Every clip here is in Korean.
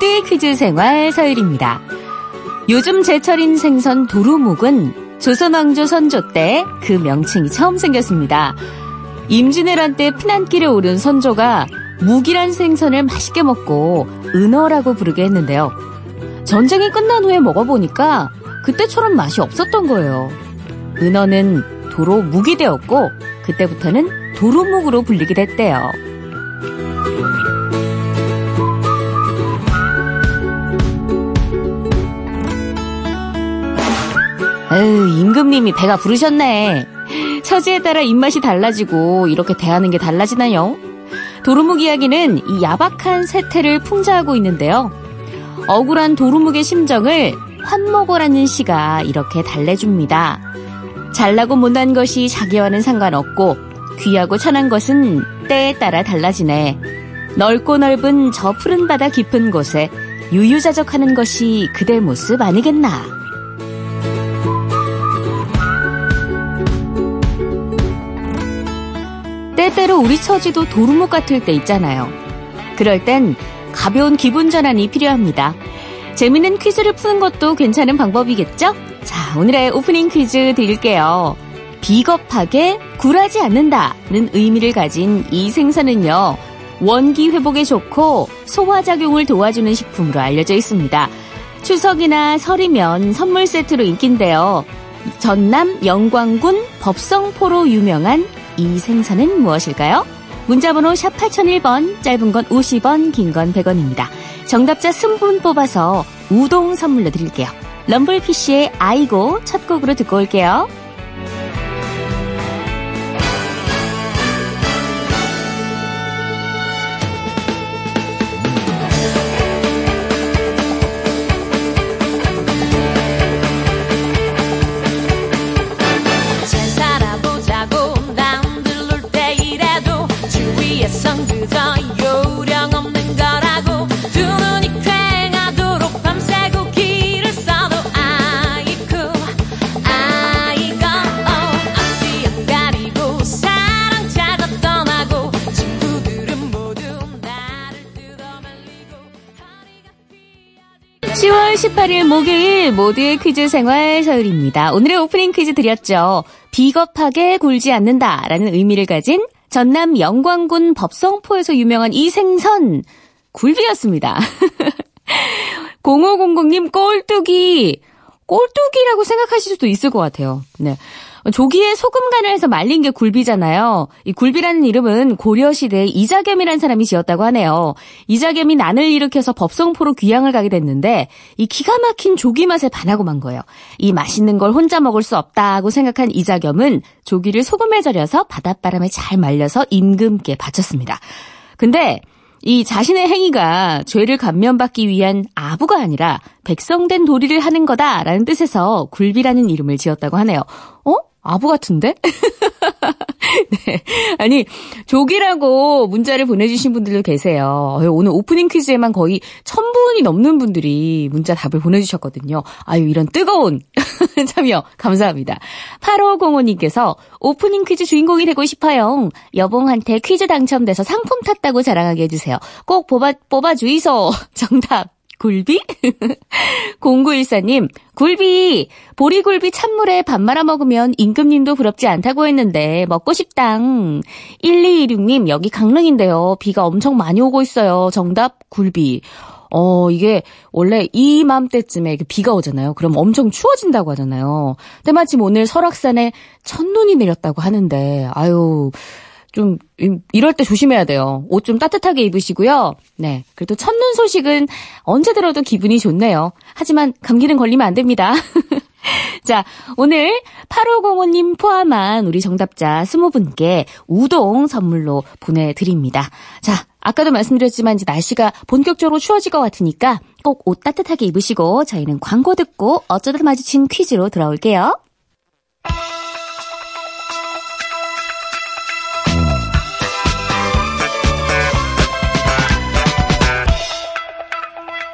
모두의 퀴즈 생활 서율입니다. 요즘 제철인 생선 도루묵은 조선왕조 선조 때 그 명칭이 처음 생겼습니다. 임진왜란 때 피난길에 오른 선조가 묵이란 생선을 맛있게 먹고 은어라고 부르게 했는데요. 전쟁이 끝난 후에 먹어보니까 그때처럼 맛이 없었던 거예요. 은어는 도로 묵이 되었고 그때부터는 도루묵으로 불리게 됐대요. 에휴, 임금님이 배가 부르셨네. 처지에 따라 입맛이 달라지고 이렇게 대하는 게 달라지나요? 도루묵 이야기는 이 야박한 세태를 풍자하고 있는데요. 억울한 도루묵의 심정을 환먹어라는 시가 이렇게 달래줍니다. 잘나고 못난 것이 자기와는 상관없고 귀하고 천한 것은 때에 따라 달라지네. 넓고 넓은 저 푸른 바다 깊은 곳에 유유자적하는 것이 그대 모습 아니겠나. 때때로 우리 처지도 도루묵 같을 때 있잖아요. 그럴 땐 가벼운 기분 전환이 필요합니다. 재밌는 퀴즈를 푸는 것도 괜찮은 방법이겠죠? 자, 오늘의 오프닝 퀴즈 드릴게요. 비겁하게 굴하지 않는다는 의미를 가진 이 생선은요. 원기 회복에 좋고 소화작용을 도와주는 식품으로 알려져 있습니다. 추석이나 설이면 선물 세트로 인기인데요. 전남 영광군 법성포로 유명한 이 생선은 무엇일까요? 문자번호 샵 8001번, 짧은 건 50원, 긴 건 100원입니다. 정답자 20분 뽑아서 우동 선물로 드릴게요. 럼블피쉬의 아이고 첫 곡으로 듣고 올게요. 목요일 모두의 퀴즈 생활 서울입니다. 오늘의 오프닝 퀴즈 드렸죠. 비겁하게 굴지 않는다라는 의미를 가진 전남 영광군 법성포에서 유명한 이 생선 굴비였습니다. 0500님 꼴뚜기 꼴뚜기라고 생각하실 수도 있을 것 같아요. 네. 조기에 소금 간을 해서 말린 게 굴비잖아요. 이 굴비라는 이름은 고려시대 이자겸이라는 사람이 지었다고 하네요. 이자겸이 난을 일으켜서 법성포로 귀향을 가게 됐는데 이 기가 막힌 조기 맛에 반하고 만 거예요. 이 맛있는 걸 혼자 먹을 수 없다고 생각한 이자겸은 조기를 소금에 절여서 바닷바람에 잘 말려서 임금께 바쳤습니다. 근데 이 자신의 행위가 죄를 감면받기 위한 아부가 아니라 백성된 도리를 하는 거다라는 뜻에서 굴비라는 이름을 지었다고 하네요. 어? 아부 같은데? 네. 아니, 조기라고 문자를 보내주신 분들도 계세요. 오늘 오프닝 퀴즈에만 거의 천 분이 넘는 분들이 문자 답을 보내주셨거든요. 아유, 이런 뜨거운 참여 감사합니다. 8505님께서 오프닝 퀴즈 주인공이 되고 싶어요. 여봉한테 퀴즈 당첨돼서 상품 탔다고 자랑하게 해주세요. 꼭 뽑아, 뽑아주이소. 정답. 굴비? 0914님, 굴비! 보리굴비 찬물에 밥 말아 먹으면 임금님도 부럽지 않다고 했는데, 먹고 싶당. 1226님, 여기 강릉인데요. 비가 엄청 많이 오고 있어요. 정답, 굴비. 어, 이게 원래 이맘때쯤에 비가 오잖아요. 그럼 엄청 추워진다고 하잖아요. 때마침 오늘 설악산에 첫눈이 내렸다고 하는데, 아유, 좀 이럴 때 조심해야 돼요. 옷 좀 따뜻하게 입으시고요. 네. 그래도 첫눈 소식은 언제 들어도 기분이 좋네요. 하지만 감기는 걸리면 안 됩니다. 자, 오늘 8505님 포함한 우리 정답자 20분께 우동 선물로 보내드립니다. 자, 아까도 말씀드렸지만 이제 날씨가 본격적으로 추워질 것 같으니까 꼭 옷 따뜻하게 입으시고 저희는 광고 듣고 어쩌다 마주친 퀴즈로 돌아올게요.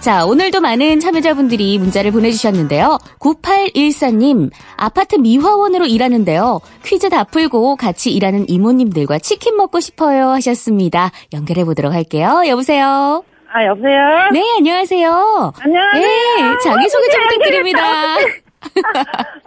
자, 오늘도 많은 참여자분들이 문자를 보내주셨는데요. 9814님, 아파트 미화원으로 일하는데요. 퀴즈 다 풀고 같이 일하는 이모님들과 치킨 먹고 싶어요 하셨습니다. 연결해 보도록 할게요. 여보세요? 아, 여보세요? 네, 안녕하세요. 안녕하세요. 네, 자기소개 좀 부탁드립니다.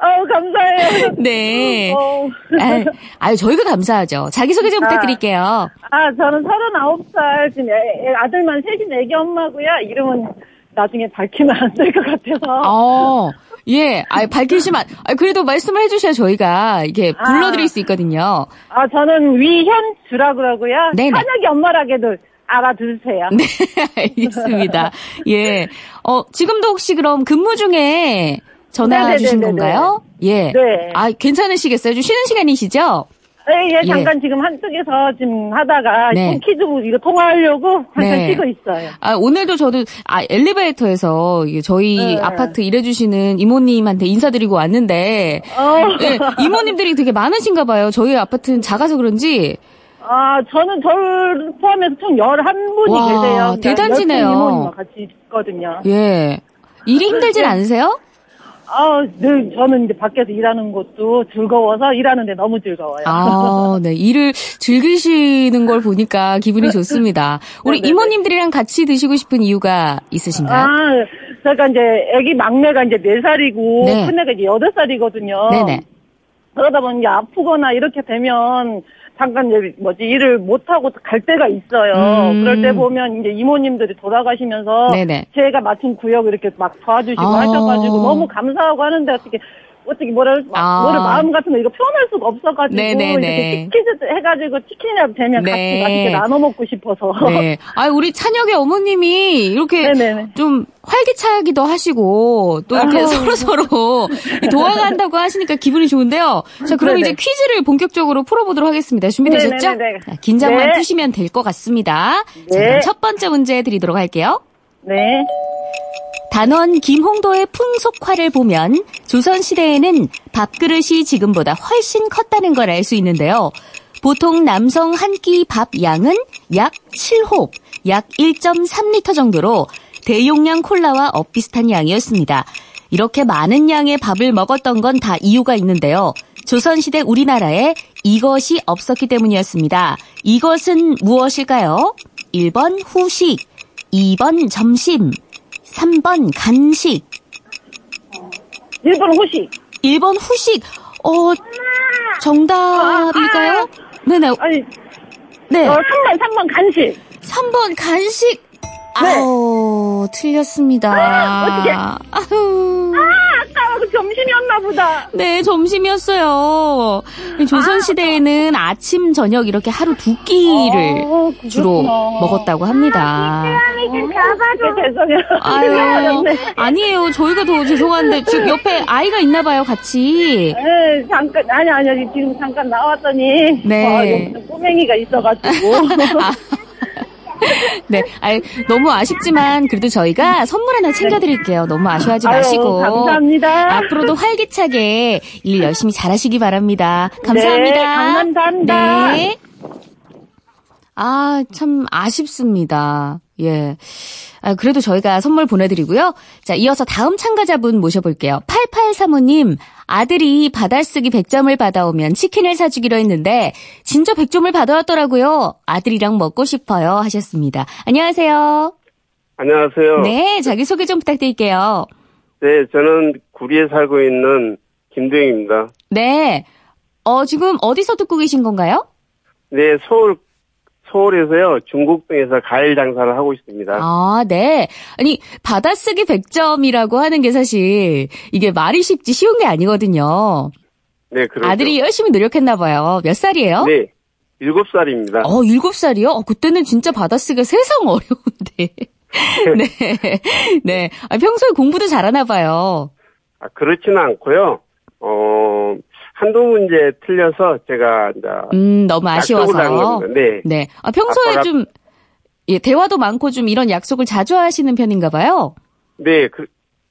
어우, 감사해요. 네. 어, 아, 아유, 저희가 감사하죠. 자기소개 좀 아. 부탁드릴게요. 아, 저는 39살, 지금 애, 애, 아들만 셋인 애기 엄마고요. 이름은 나중에 밝히면 안 될 것 같아서. 어, 예, 아 밝히시면, 아, 그래도 말씀을 해주셔야 저희가 이게 아. 불러드릴 수 있거든요. 아, 저는 위현주라고 그러고요. 네네. 찬혁이 엄마라게도 알아두세요. 네, 알겠습니다. 예. 어, 지금도 혹시 그럼 근무 중에 전화 네네네네네. 주신 건가요? 예. 네. 아, 괜찮으시겠어요? 좀 쉬는 시간이시죠? 예, 예, 예. 잠깐 지금 한쪽에서 지금 하다가 네. 좀 퀴즈 이거 통화하려고 잠깐 네. 쉬고 있어요. 아, 오늘도 저도, 아, 엘리베이터에서 저희 네. 아파트 일해주시는 이모님한테 인사드리고 왔는데, 어. 예, 이모님들이 되게 많으신가 봐요. 저희 아파트는 작아서 그런지. 아, 저는 저를 포함해서 총 11분이 와, 계세요. 그러니까 대단지네요. 10분 이모님과 같이 있거든요. 예. 일이 힘들진 네. 않으세요? 아, 늘 저는 이제 밖에서 일하는 것도 즐거워서 일하는데 너무 즐거워요. 아, 네. 일을 즐기시는 걸 보니까 기분이 좋습니다. 우리 네네네. 이모님들이랑 같이 드시고 싶은 이유가 있으신가요? 아, 그러니까 이제 애기 막내가 이제 4살이고 네. 큰애가 이제 8살이거든요. 네네. 그러다 보니 아프거나 이렇게 되면 잠깐 이제 뭐지 일을 못 하고 갈 때가 있어요. 음. 그럴 때 보면 이제 이모님들이 돌아가시면서 네네. 제가 맡은 구역 이렇게 막 도와주시고 아. 하셔가지고 너무 감사하고 하는데 어떻게 어떻게 뭐를 막 아. 뭐를 마음 같은 거 이거 표현할 수가 없어가지고 네네네. 이렇게 치킨 해가지고 치킨이라도 되면 네. 같이 맛있게 나눠 먹고 싶어서. 네. 아, 우리 찬혁의 어머님이 이렇게 네네네. 좀 활기차기도 하시고 또 이렇게 아우. 서로 서로 도와간다고 하시니까 기분이 좋은데요. 자, 그럼 네네. 이제 퀴즈를 본격적으로 풀어보도록 하겠습니다. 준비되셨죠? 자, 긴장만 네. 푸시면 될 것 같습니다. 자, 네. 그럼 첫 번째 문제 드리도록 할게요. 네. 단원 김홍도의 풍속화를 보면 조선시대에는 밥그릇이 지금보다 훨씬 컸다는 걸 알 수 있는데요. 보통 남성 한 끼 밥 양은 약 7홉, 약 1.3리터 정도로 대용량 콜라와 엇비슷한 양이었습니다. 이렇게 많은 양의 밥을 먹었던 건 다 이유가 있는데요. 조선시대 우리나라에 이것이 없었기 때문이었습니다. 이것은 무엇일까요? 1번 후식, 2번 점심, 3번 간식, 1번 호식. 1번 후식. 어, 정답일까요? 네네. 아니, 네. 어, 3번, 3번 간식. 3번 간식. 네. 아우, 틀렸습니다. 아, 어떡해. 아우. 아까 그 점심이었나 보다. 네, 점심이었어요. 조선시대에는 아 침, 저녁 이렇게 하루 두 끼를 어, 주로. 먹었다고 합니다. 어, 죄송해요. 아유. 아니에요. 저희가 더 죄송한데, 지금 옆에 아이가 있나 봐요, 같이. 네, 잠깐, 아니, 아니, 지금 잠깐 나왔더니. 네. 어, 여기 꼬맹이가 있어가지고. 네, 아 너무 아쉽지만 그래도 저희가 선물 하나 챙겨드릴게요. 너무 아쉬워하지 아유, 마시고. 감사합니다. 앞으로도 활기차게 일 열심히 잘하시기 바랍니다. 감사합니다. 네, 감사합니다. 네. 아, 참 아쉽습니다. 예. 아, 그래도 저희가 선물 보내드리고요. 자, 이어서 다음 참가자분 모셔볼게요. 8835님, 아들이 받아쓰기 100점을 받아오면 치킨을 사주기로 했는데, 진짜 100점을 받아왔더라고요. 아들이랑 먹고 싶어요. 하셨습니다. 안녕하세요. 안녕하세요. 네, 자기소개 좀 부탁드릴게요. 네, 저는 구리에 살고 있는 김도영입니다. 네. 어, 지금 어디서 듣고 계신 건가요? 네, 서울, 서울에서요, 중국동에서 과일 장사를 하고 있습니다. 아, 네. 아니, 받아쓰기 100점이라고 하는 게 사실 이게 말이 쉽지 쉬운 게 아니거든요. 네, 그렇죠. 아들이 열심히 노력했나 봐요. 몇 살이에요? 네, 일곱 살입니다. 어, 7살이요? 어, 그때는 진짜 받아쓰기가 세상 어려운데. 네. 네. 아, 평소에 공부도 잘하나 봐요. 아, 그렇지는 않고요. 어, 한두 문제 틀려서 제가 이제 음, 너무 아쉬워서. 네. 네. 아, 평소에 아빠가- 좀, 예, 대화도 많고 좀 이런 약속을 자주 하시는 편인가 봐요. 네, 그,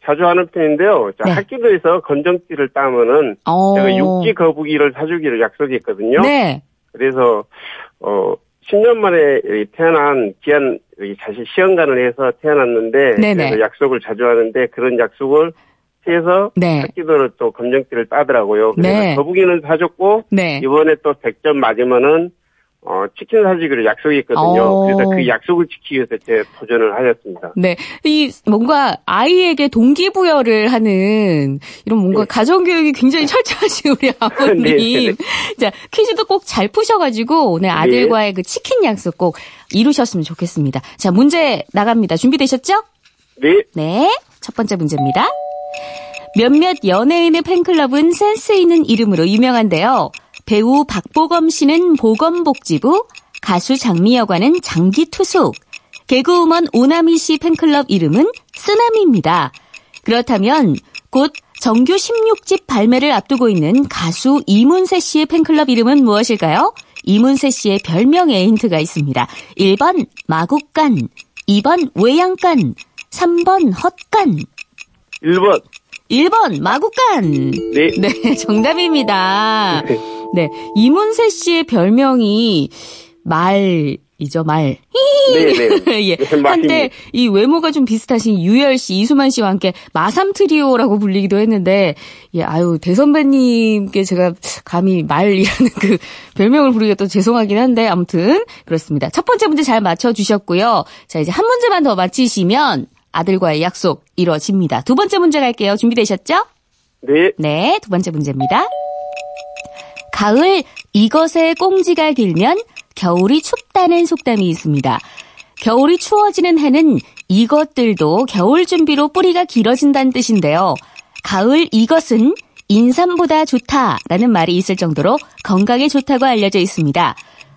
자주 하는 편인데요. 자, 네. 학교에서 건정지를 따면은 어. 제가 육지 거북이를 사주기를 약속했거든요. 네. 그래서 어 10년 만에 태어난 여기 사실 시험관을 해서 태어났는데 약속을 자주 하는데 그런 약속을 해서 네. 학기도로 또 검정띠를 따더라고요. 그래서 네. 거북이는 사줬고 네. 이번에 또 100점 맞으면은 어 치킨 사주기로 약속했거든요. 어. 그래서 그 약속을 지키기 위해서 제 도전을 하였습니다. 네. 이 뭔가 아이에게 동기부여를 하는 이런 뭔가 네. 가정교육이 굉장히 철저하신 우리 아버님. 네, 네. 자, 퀴즈도 꼭 잘 푸셔가지고 오늘 아들과의 그 치킨 약속 꼭 이루셨으면 좋겠습니다. 자, 문제 나갑니다. 준비되셨죠? 네, 네. 첫 번째 문제입니다. 몇몇 연예인의 팬클럽은 센스 있는 이름으로 유명한데요. 배우 박보검 씨는 보검복지부, 가수 장미여관은 장기투숙, 개그우먼 오나미 씨 팬클럽 이름은 쓰나미입니다. 그렇다면 곧 정규 16집 발매를 앞두고 있는 가수 이문세 씨의 팬클럽 이름은 무엇일까요? 이문세 씨의 별명에 힌트가 있습니다. 1번 마국간, 2번 외양간, 3번 헛간, 1번. 1번 마국간. 네. 네, 정답입니다. 네, 이문세 씨의 별명이 말이죠, 말. 네, 네. 예. 네, 한때. 이 외모가 좀 비슷하신 유열 씨, 이수만 씨와 함께 마삼 트리오라고 불리기도 했는데, 예, 아유, 대선배님께 제가 감히 말이라는 그 별명을 부르기가 또 죄송하긴 한데, 아무튼, 그렇습니다. 첫 번째 문제 잘 맞춰 주셨고요. 자, 이제 한 문제만 더 맞히시면 아들과의 약속 이루어집니다. 두 번째 문제 갈게요. 준비되셨죠? 네. 네, 두 번째 문제입니다. 가을 이것의 꽁지가 길면 겨울이 춥다는 속담이 있습니다. 겨울이 추워지는 해는 이것들도 겨울 준비로 뿌리가 길어진다는 뜻인데요. 가을 이것은 인삼보다 좋다라는 말이 있을 정도로 건강에 좋다고 알려져 있습니다.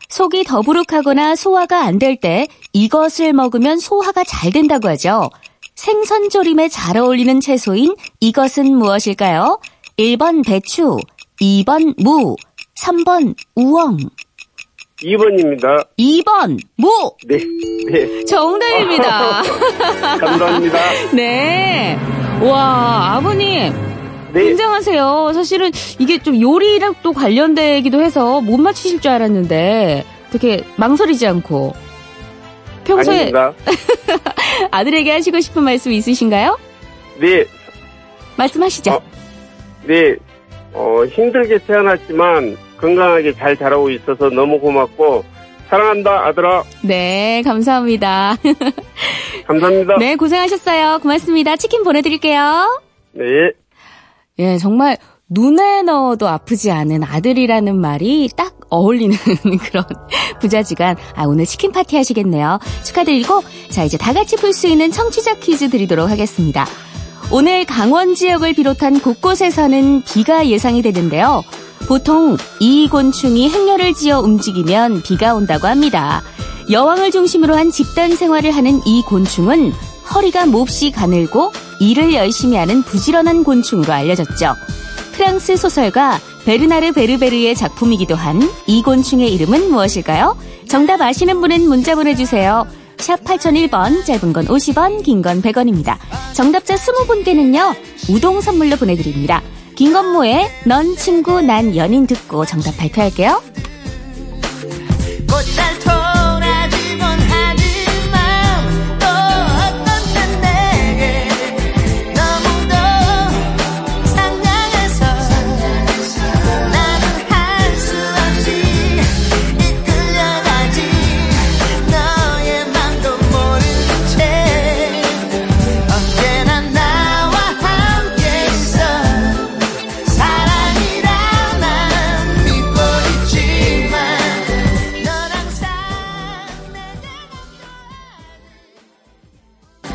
속이 더부룩하거나 소화가 안 될 때 이것을 먹으면 소화가 잘 된다고 하죠. 생선조림에 잘 어울리는 채소인 이것은 무엇일까요? 1번 배추, 2번 무, 3번 우엉, 2번입니다. 2번 무! 네. 네. 정답입니다. 감사합니다. 네. 와, 아버님. 네. 굉장하세요. 사실은 이게 좀 요리랑 또 관련되기도 해서 못 맞추실 줄 알았는데, 어떻게 망설이지 않고. 평소에. 아들에게 하시고 싶은 말씀 있으신가요? 네. 말씀하시죠. 어. 네. 어, 힘들게 태어났지만 건강하게 잘 자라고 있어서 너무 고맙고 사랑한다 아들아. 네, 감사합니다. 감사합니다. 네, 고생하셨어요. 고맙습니다. 치킨 보내드릴게요. 네. 예, 정말 눈에 넣어도 아프지 않은 아들이라는 말이 딱 어울리는 그런 부자지간. 아, 오늘 치킨 파티 하시겠네요. 축하드리고, 자, 이제 다 같이 풀 수 있는 청취자 퀴즈 드리도록 하겠습니다. 오늘 강원 지역을 비롯한 곳곳에서는 비가 예상이 되는데요. 보통 이 곤충이 행렬을 지어 움직이면 비가 온다고 합니다. 여왕을 중심으로 한 집단 생활을 하는 이 곤충은 허리가 몹시 가늘고 일을 열심히 하는 부지런한 곤충으로 알려졌죠. 프랑스 소설가 베르나르 베르베르의 작품이기도 한 이 곤충의 이름은 무엇일까요? 정답 아시는 분은 문자 보내주세요. 샵 8001번, 짧은 건 50원, 긴 건 100원입니다. 정답자 20분께는요, 우동 선물로 보내드립니다. 김건모의 넌 친구 난 연인 듣고 정답 발표할게요. 곧잘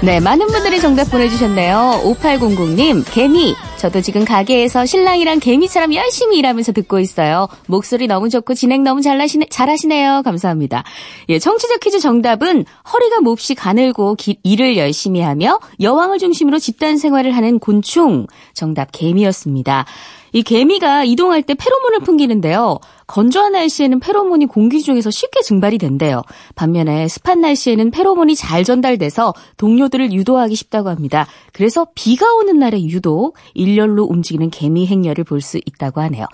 네, 많은 분들이 정답 보내주셨네요. 5800님, 개미. 저도 지금 가게에서 신랑이랑 개미처럼 열심히 일하면서 듣고 있어요. 목소리 너무 좋고 진행 너무 잘하시네, 잘하시네요. 감사합니다. 예, 청취자 퀴즈 정답은 허리가 몹시 가늘고 기- 일을 열심히 하며 여왕을 중심으로 집단 생활을 하는 곤충. 정답 개미였습니다. 이 개미가 이동할 때 페로몬을 풍기는데요. 건조한 날씨에는 페로몬이 공기 중에서 쉽게 증발이 된대요. 반면에 습한 날씨에는 페로몬이 잘 전달돼서 동료들을 유도하기 쉽다고 합니다. 그래서 비가 오는 날에 유독 일렬로 움직이는 개미 행렬을 볼 수 있다고 하네요.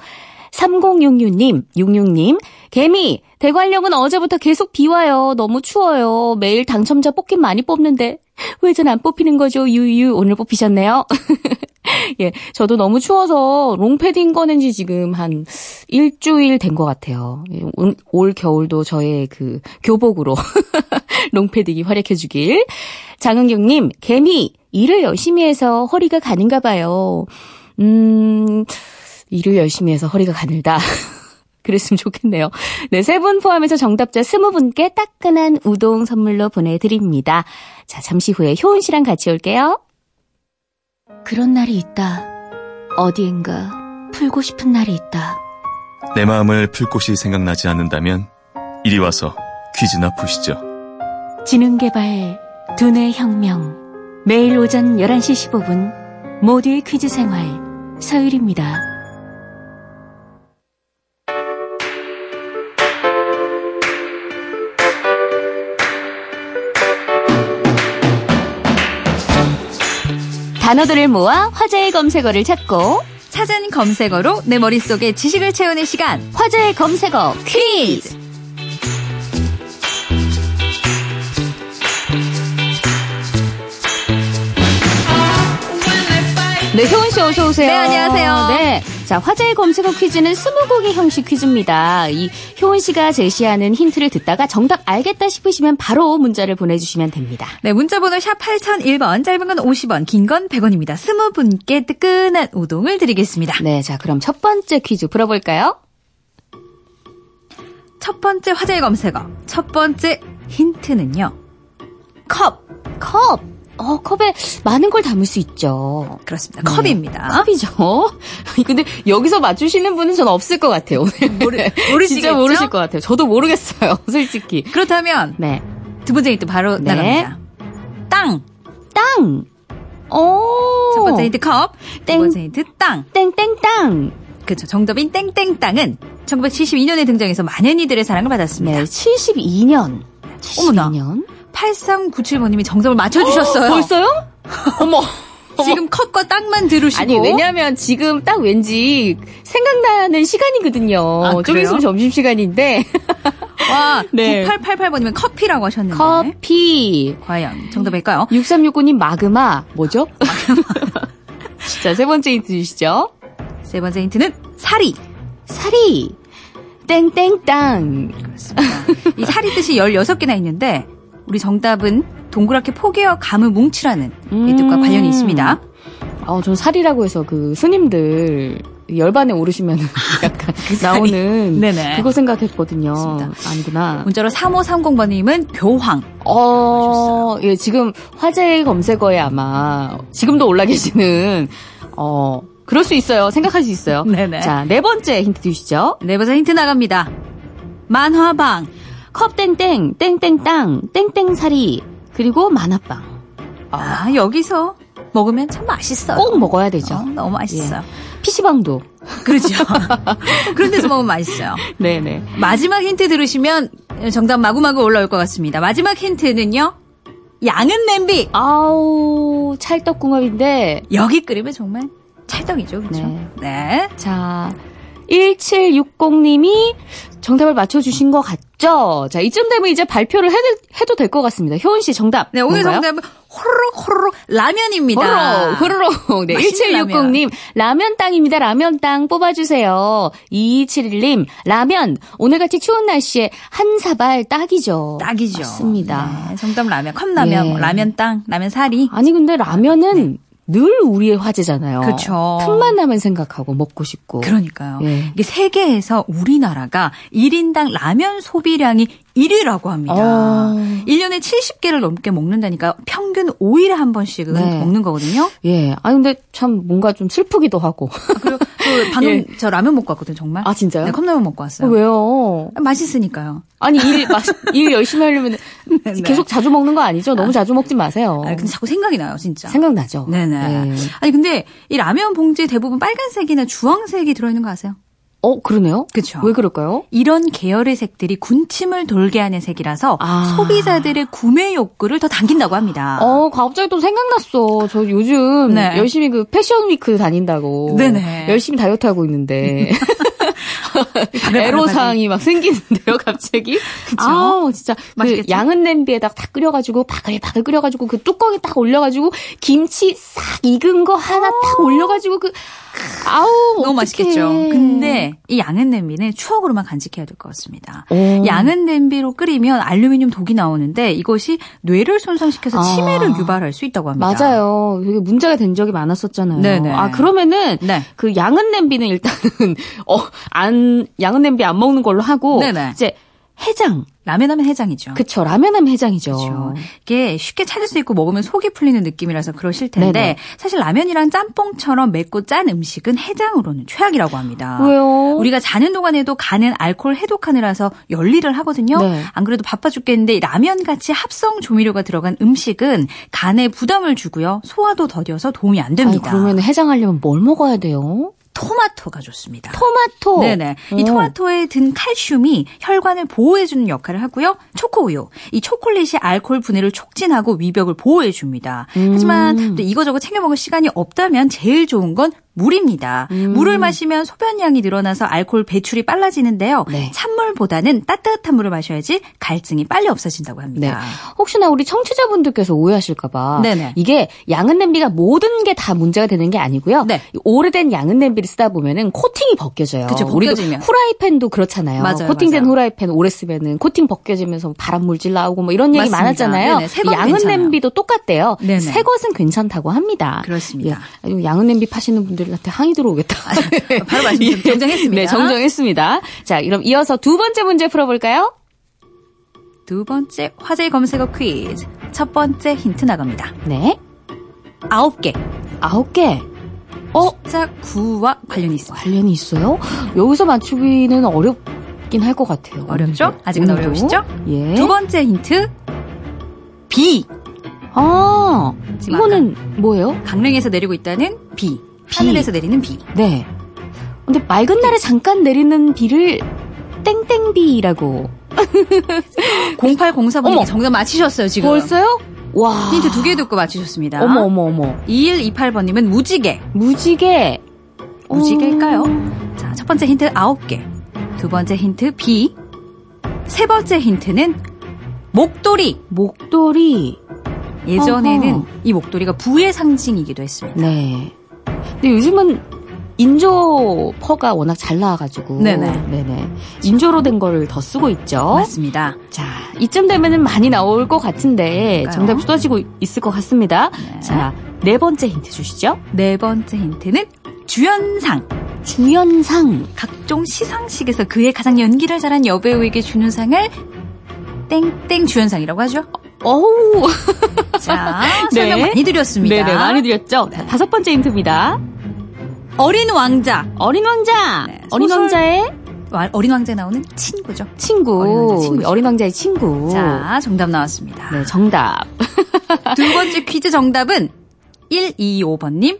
3066님, 66님, 개미, 대관령은 어제부터 계속 비 와요. 너무 추워요. 매일 당첨자 뽑긴 많이 뽑는데, 왜 전 안 뽑히는 거죠? 유유, 오늘 뽑히셨네요. 예, 저도 너무 추워서 롱패딩 꺼낸 지 지금 한 일주일 된 것 같아요. 예, 올, 올 겨울도 저의 그 교복으로 롱패딩이 활약해주길. 장은경님, 개미, 일을 열심히 해서 허리가 가는가 봐요. 음, 일을 열심히 해서 허리가 가늘다. 그랬으면 좋겠네요. 네, 세 분 포함해서 정답자 스무 분께 따끈한 우동 선물로 보내드립니다. 자, 잠시 후에 효은 씨랑 같이 올게요. 그런 날이 있다. 어디엔가 풀고 싶은 날이 있다. 내 마음을 풀 곳이 생각나지 않는다면 이리 와서 퀴즈나 푸시죠. 지능개발 두뇌 혁명 매일 오전 11시 15분 모두의 퀴즈 생활 서율입니다. 단어들을 모아 화제의 검색어를 찾고 찾은 검색어로 내 머릿속에 지식을 채우는 시간. 화제의 검색어 퀴즈. 네, 효은 씨 어서 오세요. 네, 안녕하세요. 네. 자, 화제의 검색어 퀴즈는 스무고개 형식 퀴즈입니다. 이 효은 씨가 제시하는 힌트를 듣다가 정답 알겠다 싶으시면 바로 문자를 보내주시면 됩니다. 네, 문자번호 샵 8001번, 짧은 건 50원, 긴 건 100원입니다. 스무 분께 뜨끈한 우동을 드리겠습니다. 네, 자, 그럼 첫 번째 퀴즈 풀어볼까요? 첫 번째 화제의 검색어. 첫 번째 힌트는요. 컵. 컵. 어, 컵에 많은 걸 담을 수 있죠. 그렇습니다. 네. 컵입니다. 컵이죠. 근데 여기서 맞추시는 분은 저는 없을 것 같아요. 모르- 모르시겠죠? 진짜 모르실 것 같아요. 저도 모르겠어요. 솔직히. 그렇다면 네. 두 번째 힌트 바로 네. 나갑니다. 땅. 땅. 오. 첫 번째 힌트 컵. 땡. 두 번째 힌트 땅. 땡땡땅. 그렇죠. 정답인 땡땡땅은 1972년에 등장해서 많은 이들의 사랑을 받았습니다. 네. 72년. 어머나. 72년. 8397번님이 정답을 맞춰주셨어요. 벌써요? 어머. 지금 컵과 땅만 들으시고. 아니 왜냐면 지금 딱 왠지 생각나는 시간이거든요. 아, 좀? 있으면 점심 시간인데 와, 네. 9888번님은 커피라고 하셨는데. 커피. 과연 정답일까요? 6369님 마그마 뭐죠? 자, 세 번째 힌트 주시죠. 세 번째 힌트는 사리. 사리. 땡땡땅. 이 사리 뜻이 16개나 있는데 우리 정답은 동그랗게 포개어 감을 뭉치라는 이 뜻과 음. 관련이 있습니다. 어, 전 사리라고 해서 그 스님들 열반에 오르시면 약간 나오는 네네. 그거 생각했거든요. 맞습니다. 아니구나. 문자로 3530번님은 교황. 어, 예, 지금 화제 검색어에 아마 지금도 올라 계시는 어, 그럴 수 있어요. 생각할 수 있어요. 네네. 자, 네 번째 힌트 주시죠. 네 번째 힌트 나갑니다. 만화방. 컵 땡땡, 땡땡땅, 땡땡사리, 그리고 만화빵. 아, 여기서 먹으면 참 맛있어요. 꼭 먹어야 되죠. 어, 너무 맛있어요. PC방도. 그렇죠. 그런 데서 먹으면 맛있어요. 네네. 마지막 힌트 들으시면 정답 마구마구 올라올 것 같습니다. 마지막 힌트는요. 양은 냄비. 아우, 찰떡궁합인데, 여기 끓이면 정말 찰떡이죠. 그렇죠? 네. 네. 자, 1760님이 정답을 맞춰주신 것 같 죠? 자, 이쯤 되면 이제 발표를 해, 해도 될 것 같습니다. 효은 씨 정답. 네, 오늘 뭔가요? 정답은 호로록 호로록 라면입니다. 호로록, 호로록. 네, 맛있는 1760님, 라면 땅입니다. 라면 땅 뽑아주세요. 2271님, 라면. 오늘같이 추운 날씨에 한 사발 딱이죠. 딱이죠. 맞습니다. 네, 정답 라면, 컵라면, 예. 뭐 라면 땅, 라면 사리. 아니, 근데 라면은 늘 우리의 화제잖아요. 네. 그쵸. 틈만 나면 생각하고 먹고 싶고. 그러니까요. 예. 이게 세계에서 우리나라가 1인당 라면 소비량이 1위라고 합니다. 어. 1년에 70개를 넘게 먹는다니까 평균 5일에 한 번씩은 네. 먹는 거거든요. 예. 아 근데 참 뭔가 좀 슬프기도 하고. 그리고 그 방금 예. 저 라면 먹고 왔거든요, 정말. 아, 진짜요? 네, 컵라면 먹고 왔어요. 왜요? 맛있으니까요. 아니 일, 마, 일 열심히 하려면 네. 계속 자주 먹는 거 아니죠? 너무 자주 먹지 마세요. 아, 근데 자꾸 생각이 나요, 진짜. 생각나죠? 네네. 예. 아니 근데 이 라면 봉지에 대부분 빨간색이나 주황색이 들어있는 거 아세요? 어 그러네요. 그쵸. 왜 그럴까요? 이런 계열의 색들이 군침을 돌게 하는 색이라서 아. 소비자들의 구매 욕구를 더 당긴다고 합니다. 어, 갑자기 또 생각났어. 저 요즘 네. 열심히 그 패션 위크 다닌다고. 네네. 열심히 다이어트 하고 있는데. 애로사항이 막 생기는데요, 갑자기. 아우, 진짜. 그 맛있겠죠? 양은 냄비에다가 다 끓여가지고, 바글바글 끓여가지고, 그 뚜껑에 딱 올려가지고, 김치 싹 익은 거 하나 딱 올려가지고, 그, 아우. 너무 어떡해. 맛있겠죠. 근데 이 양은 냄비는 추억으로만 간직해야 될 것 같습니다. 오. 양은 냄비로 끓이면 알루미늄 독이 나오는데 이것이 뇌를 손상시켜서 아. 치매를 유발할 수 있다고 합니다. 맞아요. 되게 문제가 된 적이 많았었잖아요. 네네. 아, 그러면은, 네. 그 양은 냄비는 일단은, 어, 안, 양은 냄비 안 먹는 걸로 하고, 네네. 이제 해장. 라면 하면 해장이죠. 그쵸. 라면 하면 해장이죠. 그렇죠. 이게 쉽게 찾을 수 있고 먹으면 속이 풀리는 느낌이라서 그러실 텐데 네네. 사실 라면이랑 짬뽕처럼 맵고 짠 음식은 해장으로는 최악이라고 합니다. 왜요? 우리가 자는 동안에도 간은 알코올 해독하느라서 열일을 하거든요. 네. 안 그래도 바빠 죽겠는데 라면 같이 합성 조미료가 들어간 음식은 간에 부담을 주고요. 소화도 더뎌서 도움이 안 아니, 됩니다. 그러면 해장하려면 뭘 먹어야 돼요? 토마토가 좋습니다. 토마토. 네네. 이 오. 토마토에 든 칼슘이 혈관을 보호해주는 역할을 하고요. 초코우유. 이 초콜릿이 알코올 분해를 촉진하고 위벽을 보호해줍니다. 음. 하지만 또 이거저거 챙겨 먹을 시간이 없다면 제일 좋은 건 물입니다. 음. 물을 마시면 소변량이 늘어나서 알코올 배출이 빨라지는데요. 네. 찬물보다는 따뜻한 물을 마셔야지 갈증이 빨리 없어진다고 네. 합니다. 혹시나 우리 청취자분들께서 오해하실까봐. 이게 양은 냄비가 모든 게 다 문제가 되는 게 아니고요. 네. 이 오래된 양은 냄비를 쓰다 보면은 코팅이 벗겨져요. 그쵸, 우리도 벗겨지면. 후라이팬도 그렇잖아요. 맞아요, 코팅된 맞아요. 후라이팬 오래 쓰면은 코팅 벗겨지면서 바람 물질 나오고 뭐 이런 얘기 맞습니다. 많았잖아요. 양은 괜찮아요. 냄비도 똑같대요. 네네. 새 것은 괜찮다고 합니다. 그렇습니다. 예. 양은 냄비 파시는 분들 한테 항의 들어오겠다. 바로 말씀 정정했습니다. 네, 정정했습니다. 자, 그럼 이어서 두 번째 문제 풀어볼까요? 두 번째 화제 검색어 퀴즈. 첫 번째 힌트 나갑니다. 네. 아홉 개. 아홉 개. 어, 숫자 9와 관련이 있습니다. 관련이 있어요? 여기서 맞추기는 어렵긴 할 것 같아요. 어렵죠? 아직은 오늘도. 어려우시죠? 예. 두 번째 힌트. 비. 아, 이거는 뭐예요? 강릉에서 내리고 있다는 비. 비. 하늘에서 내리는 비. 네. 근데 맑은 날에 잠깐 내리는 비를 땡땡비라고. 0804번님이 어머. 정답 맞히셨어요, 지금. 벌써요? 와. 힌트 두 개 듣고 맞히셨습니다. 어머, 어머, 어머. 2128번님은 무지개. 무지개. 무지개일까요? 음. 자, 첫 번째 힌트 9개. 두 번째 힌트 비. 세 번째 힌트는 목도리. 목도리. 예전에는 어허. 이 목도리가 부의 상징이기도 했습니다. 네. 근데 요즘은 인조 fur가 워낙 잘 나와가지고. 네네. 네네. 인조로 된 거를 더 쓰고 있죠. 맞습니다. 자, 이쯤 되면은 많이 나올 것 같은데 그럴까요? 정답 쏟아지고 있을 것 같습니다. 네. 자, 네 번째 힌트 주시죠. 네 번째 힌트는 주연상. 주연상. 각종 시상식에서 그의 가장 연기를 잘한 여배우에게 주는 상을 땡땡 주연상이라고 하죠. 어우. 자, 네. 설명 많이 드렸습니다. 네네, 많이 드렸죠. 자, 다섯 번째 힌트입니다. 어린 왕자. 어린 왕자. 네, 어린 왕자의 와- 어린 왕자에 나오는 친구죠. 친구. 어린 왕자. 어린 왕자의 친구. 자, 정답 나왔습니다. 네, 정답. 두 번째 퀴즈 정답은 125번님.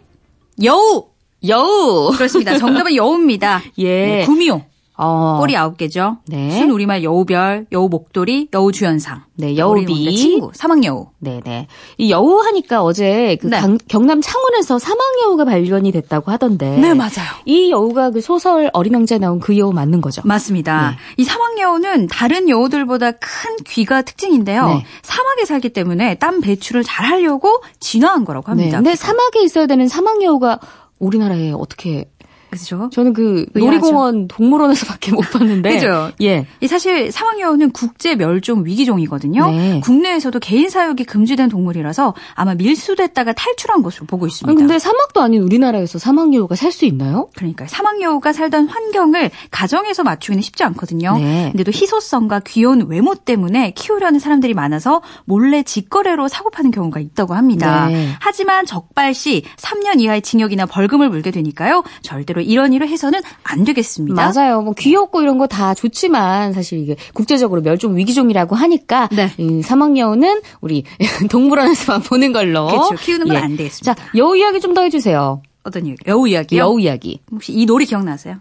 여우! 여우. 그렇습니다. 정답은 여우입니다. 예. 네, 구미호. 어. 꼬리 아홉 개죠. 네. 순 우리말 여우별, 여우 목도리, 여우 주연상. 네, 여우비. 친구, 사막 여우. 네 네. 이 여우 하니까 어제 그 네. 강- 경남 창원에서 사망 여우가 발견이 됐다고 하던데. 네, 맞아요. 이 여우가 그 소설 어린 왕자에 나온 그 여우 맞는 거죠? 맞습니다. 네. 이 사막 여우는 다른 여우들보다 큰 귀가 특징인데요. 네. 사막에 살기 때문에 땀 배출을 잘 하려고 진화한 거라고 네. 합니다. 근데 사막에 있어야 되는 사막 여우가 우리나라에 어떻게 그죠? 저는 그 의아하죠. 놀이공원 동물원에서밖에 못 봤는데. 그죠? 예. 이 사실 사막여우는 국제 멸종 위기종이거든요. 네. 국내에서도 개인 사육이 금지된 동물이라서 아마 밀수됐다가 탈출한 것으로 보고 있습니다. 아니 근데 사막도 아닌 우리나라에서 사막여우가 살 수 있나요? 그러니까 사막여우가 살던 환경을 가정에서 맞추기는 쉽지 않거든요. 네. 근데도 희소성과 귀여운 외모 때문에 키우려는 사람들이 많아서 몰래 직거래로 사고 파는 경우가 있다고 합니다. 네. 하지만 적발 시 3년 이하의 징역이나 벌금을 물게 되니까요. 절대로 이런 일을 해서는 안 되겠습니다. 맞아요. 뭐 귀엽고 이런 거 다 좋지만 사실 이게 국제적으로 멸종 위기종이라고 하니까 네. 이 사막여우는 우리 동물원에서만 보는 걸로. 그렇죠. 키우는 건 예. 안 되겠습니다. 자, 여우 이야기 좀 더 해주세요. 어떤 이야기? 여우 이야기요? 여우 이야기. 혹시 이 노래 기억나세요?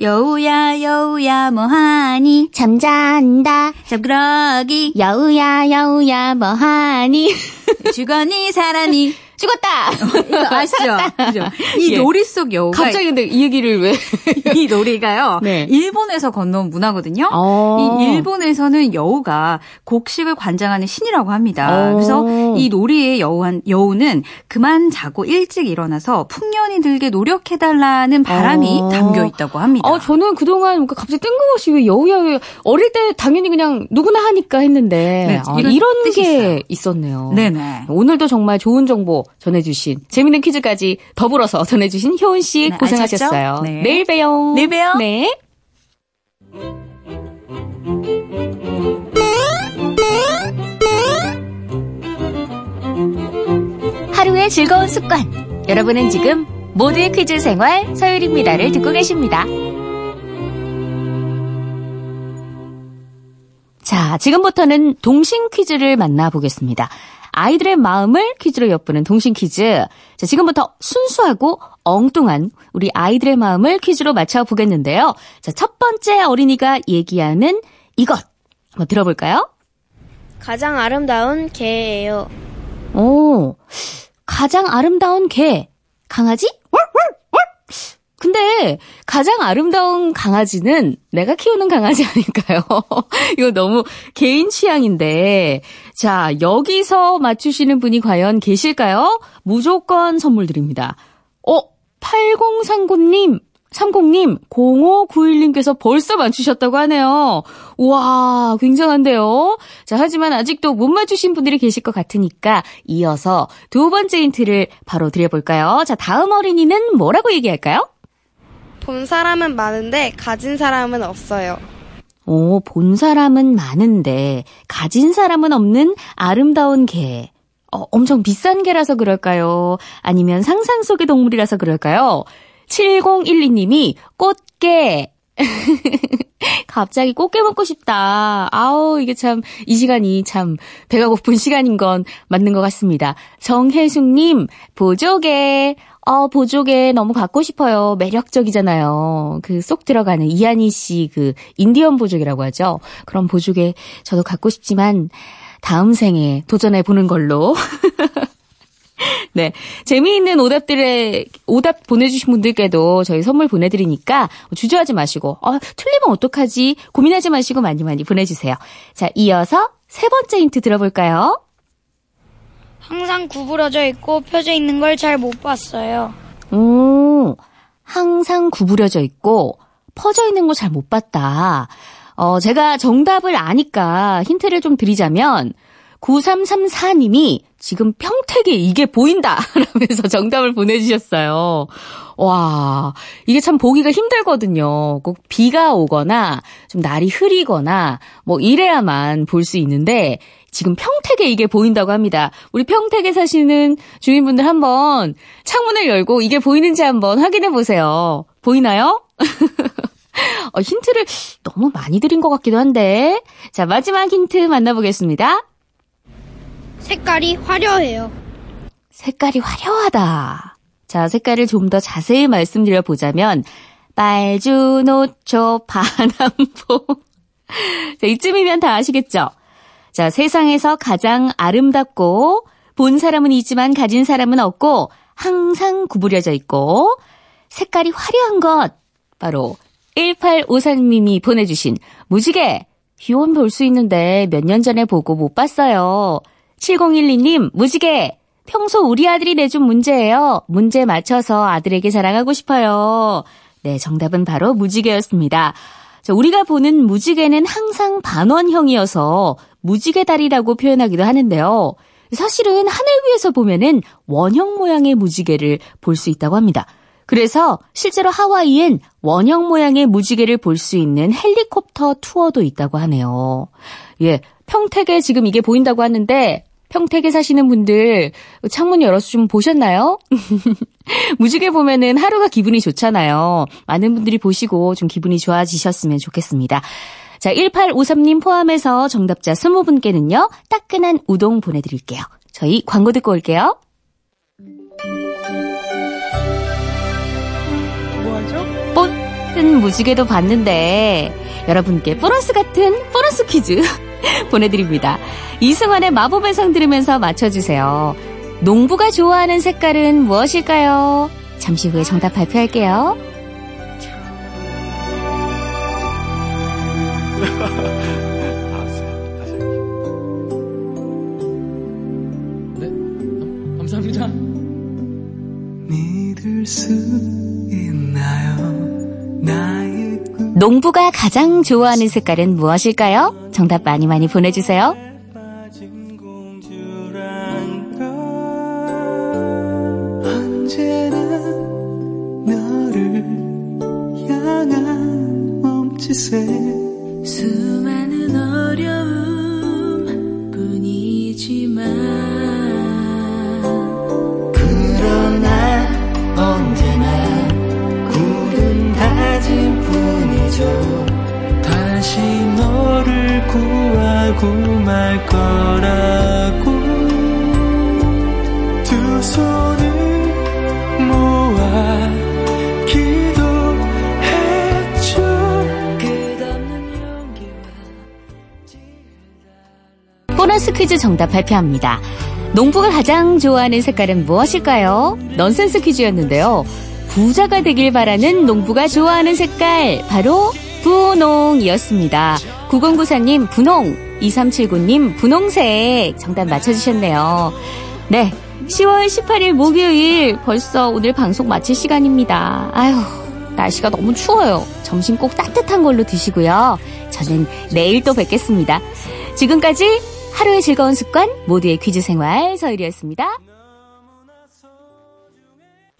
여우야 여우야 뭐하니 잠잔다. 잡그러기 여우야 여우야 뭐하니. 주거니 사라니 죽었다. 아시죠? 이 예. 놀이 속 여우가 갑자기 근데 이 얘기를 왜? 이 놀이가요. 네. 일본에서 건너온 문화거든요. 어. 이 일본에서는 여우가 곡식을 관장하는 신이라고 합니다. 어. 그래서 이 놀이의 여우한, 여우는 그만 자고 일찍 일어나서 풍년이 들게 노력해달라는 바람이 어. 담겨 있다고 합니다. 어, 저는 그동안 뭔가 갑자기 뜬금없이 왜 여우야, 왜 어릴 때 당연히 그냥 누구나 하니까 했는데 네, 아, 이런 게 있어요. 있었네요. 네네. 오늘도 정말 좋은 정보 전해주신 재밌는 퀴즈까지 더불어서 전해주신 효은 씨 네, 고생하셨어요. 네. 내일 봬요. 내일 봬요. 네. 하루의 즐거운 습관. 여러분은 지금 모두의 퀴즈 생활 서율입니다를 듣고 계십니다. 자, 지금부터는 동심 퀴즈를 만나보겠습니다. 아이들의 마음을 퀴즈로 엿보는 동심 퀴즈. 자, 지금부터 순수하고 엉뚱한 우리 아이들의 마음을 퀴즈로 맞춰보겠는데요. 자, 첫 번째 어린이가 얘기하는 이것. 한번 들어볼까요? 가장 아름다운 개예요. 오, 가장 아름다운 개. 강아지? 근데 가장 아름다운 강아지는 내가 키우는 강아지 아닐까요? 이거 너무 개인 취향인데. 자, 여기서 맞추시는 분이 과연 계실까요? 무조건 선물 드립니다. 어, 8039님, 30님, 0591님께서 벌써 맞추셨다고 하네요. 우와, 굉장한데요? 자, 하지만 아직도 못 맞추신 분들이 계실 것 같으니까 이어서 두 번째 힌트를 바로 드려볼까요? 자, 다음 어린이는 뭐라고 얘기할까요? 본 사람은 많은데 가진 사람은 없어요. 오, 본 사람은 많은데 가진 사람은 없는 아름다운 개. 어, 엄청 비싼 개라서 그럴까요? 아니면 상상 속의 동물이라서 그럴까요? 7012님이 꽃게. 갑자기 꽃게 먹고 싶다. 아우, 이게 참, 이 시간이 참, 배가 고픈 시간인 건 맞는 것 같습니다. 정혜숙님, 보조개. 어, 보조개 너무 갖고 싶어요. 매력적이잖아요. 그 쏙 들어가는 이한희 씨그 인디언 보조개라고 하죠. 그런 보조개 저도 갖고 싶지만, 다음 생에 도전해 보는 걸로. 네. 재미있는 오답들의, 오답 보내주신 분들께도 저희 선물 보내드리니까 주저하지 마시고, 어, 틀리면 어떡하지? 고민하지 마시고 많이 많이 보내주세요. 자, 이어서 세 번째 힌트 들어볼까요? 항상 구부러져 있고 펴져 있는 걸 잘 못 봤어요. 오, 항상 구부려져 있고, 퍼져 있는 거잘못 봤다. 어, 제가 정답을 아니까 힌트를 좀 드리자면, 9334님이 지금 평택에 이게 보인다! 라면서 정답을 보내주셨어요. 와, 이게 참 보기가 힘들거든요. 꼭 비가 오거나, 좀 날이 흐리거나, 뭐 이래야만 볼 수 있는데, 지금 평택에 이게 보인다고 합니다. 우리 평택에 사시는 주민분들 한번 창문을 열고 이게 보이는지 한번 확인해 보세요. 보이나요? 어, 힌트를 너무 많이 드린 것 같기도 한데. 자, 마지막 힌트 만나보겠습니다. 색깔이 화려해요. 색깔이 화려하다. 자, 색깔을 좀 더 자세히 말씀드려 보자면, 빨주, 노초, 파남보. 자, 이쯤이면 다 아시겠죠? 자, 세상에서 가장 아름답고, 본 사람은 있지만 가진 사람은 없고, 항상 구부려져 있고, 색깔이 화려한 것. 바로, 1854님이 보내주신 무지개. 비원 볼 수 있는데 몇 년 전에 보고 못 봤어요. 7012님, 무지개. 평소 우리 아들이 내준 문제예요. 문제 맞춰서 아들에게 자랑하고 싶어요. 네, 정답은 바로 무지개였습니다. 자, 우리가 보는 무지개는 항상 반원형이어서 무지개 다리라고 표현하기도 하는데요. 사실은 하늘 위에서 보면은 원형 모양의 무지개를 볼 수 있다고 합니다. 그래서 실제로 하와이엔 원형 모양의 무지개를 볼 수 있는 헬리콥터 투어도 있다고 하네요. 예, 평택에 지금 이게 보인다고 하는데 평택에 사시는 분들 창문 열어서 좀 보셨나요? 무지개 보면은 하루가 기분이 좋잖아요. 많은 분들이 보시고 좀 기분이 좋아지셨으면 좋겠습니다. 자, 1853님 포함해서 정답자 20분께는요, 따끈한 우동 보내드릴게요. 저희 광고 듣고 올게요. 뽀뜬 무지개도 봤는데, 여러분께 보너스 같은 보너스 퀴즈 보내드립니다. 이승환의 마법의 성 들으면서 맞춰주세요. 농부가 좋아하는 색깔은 무엇일까요? 잠시 후에 정답 발표할게요. 농부가 가장 좋아하는 색깔은 무엇일까요? 정답 많이 많이 보내주세요. 하고 말 거라고 두 손을 모아 기도했죠 끝없는 용기와 보너스 퀴즈 정답 발표합니다. 농부가 가장 좋아하는 색깔은 무엇일까요? 넌센스 퀴즈였는데요. 부자가 되길 바라는 농부가 좋아하는 색깔, 바로 분홍이었습니다. 9094님, 분홍. 2379님, 분홍색. 정답 맞춰주셨네요. 네. 10월 18일 목요일, 벌써 오늘 방송 마칠 시간입니다. 아휴, 날씨가 너무 추워요. 점심 꼭 따뜻한 걸로 드시고요. 저는 내일 또 뵙겠습니다. 지금까지 하루의 즐거운 습관 모두의 퀴즈 생활 서일이었습니다.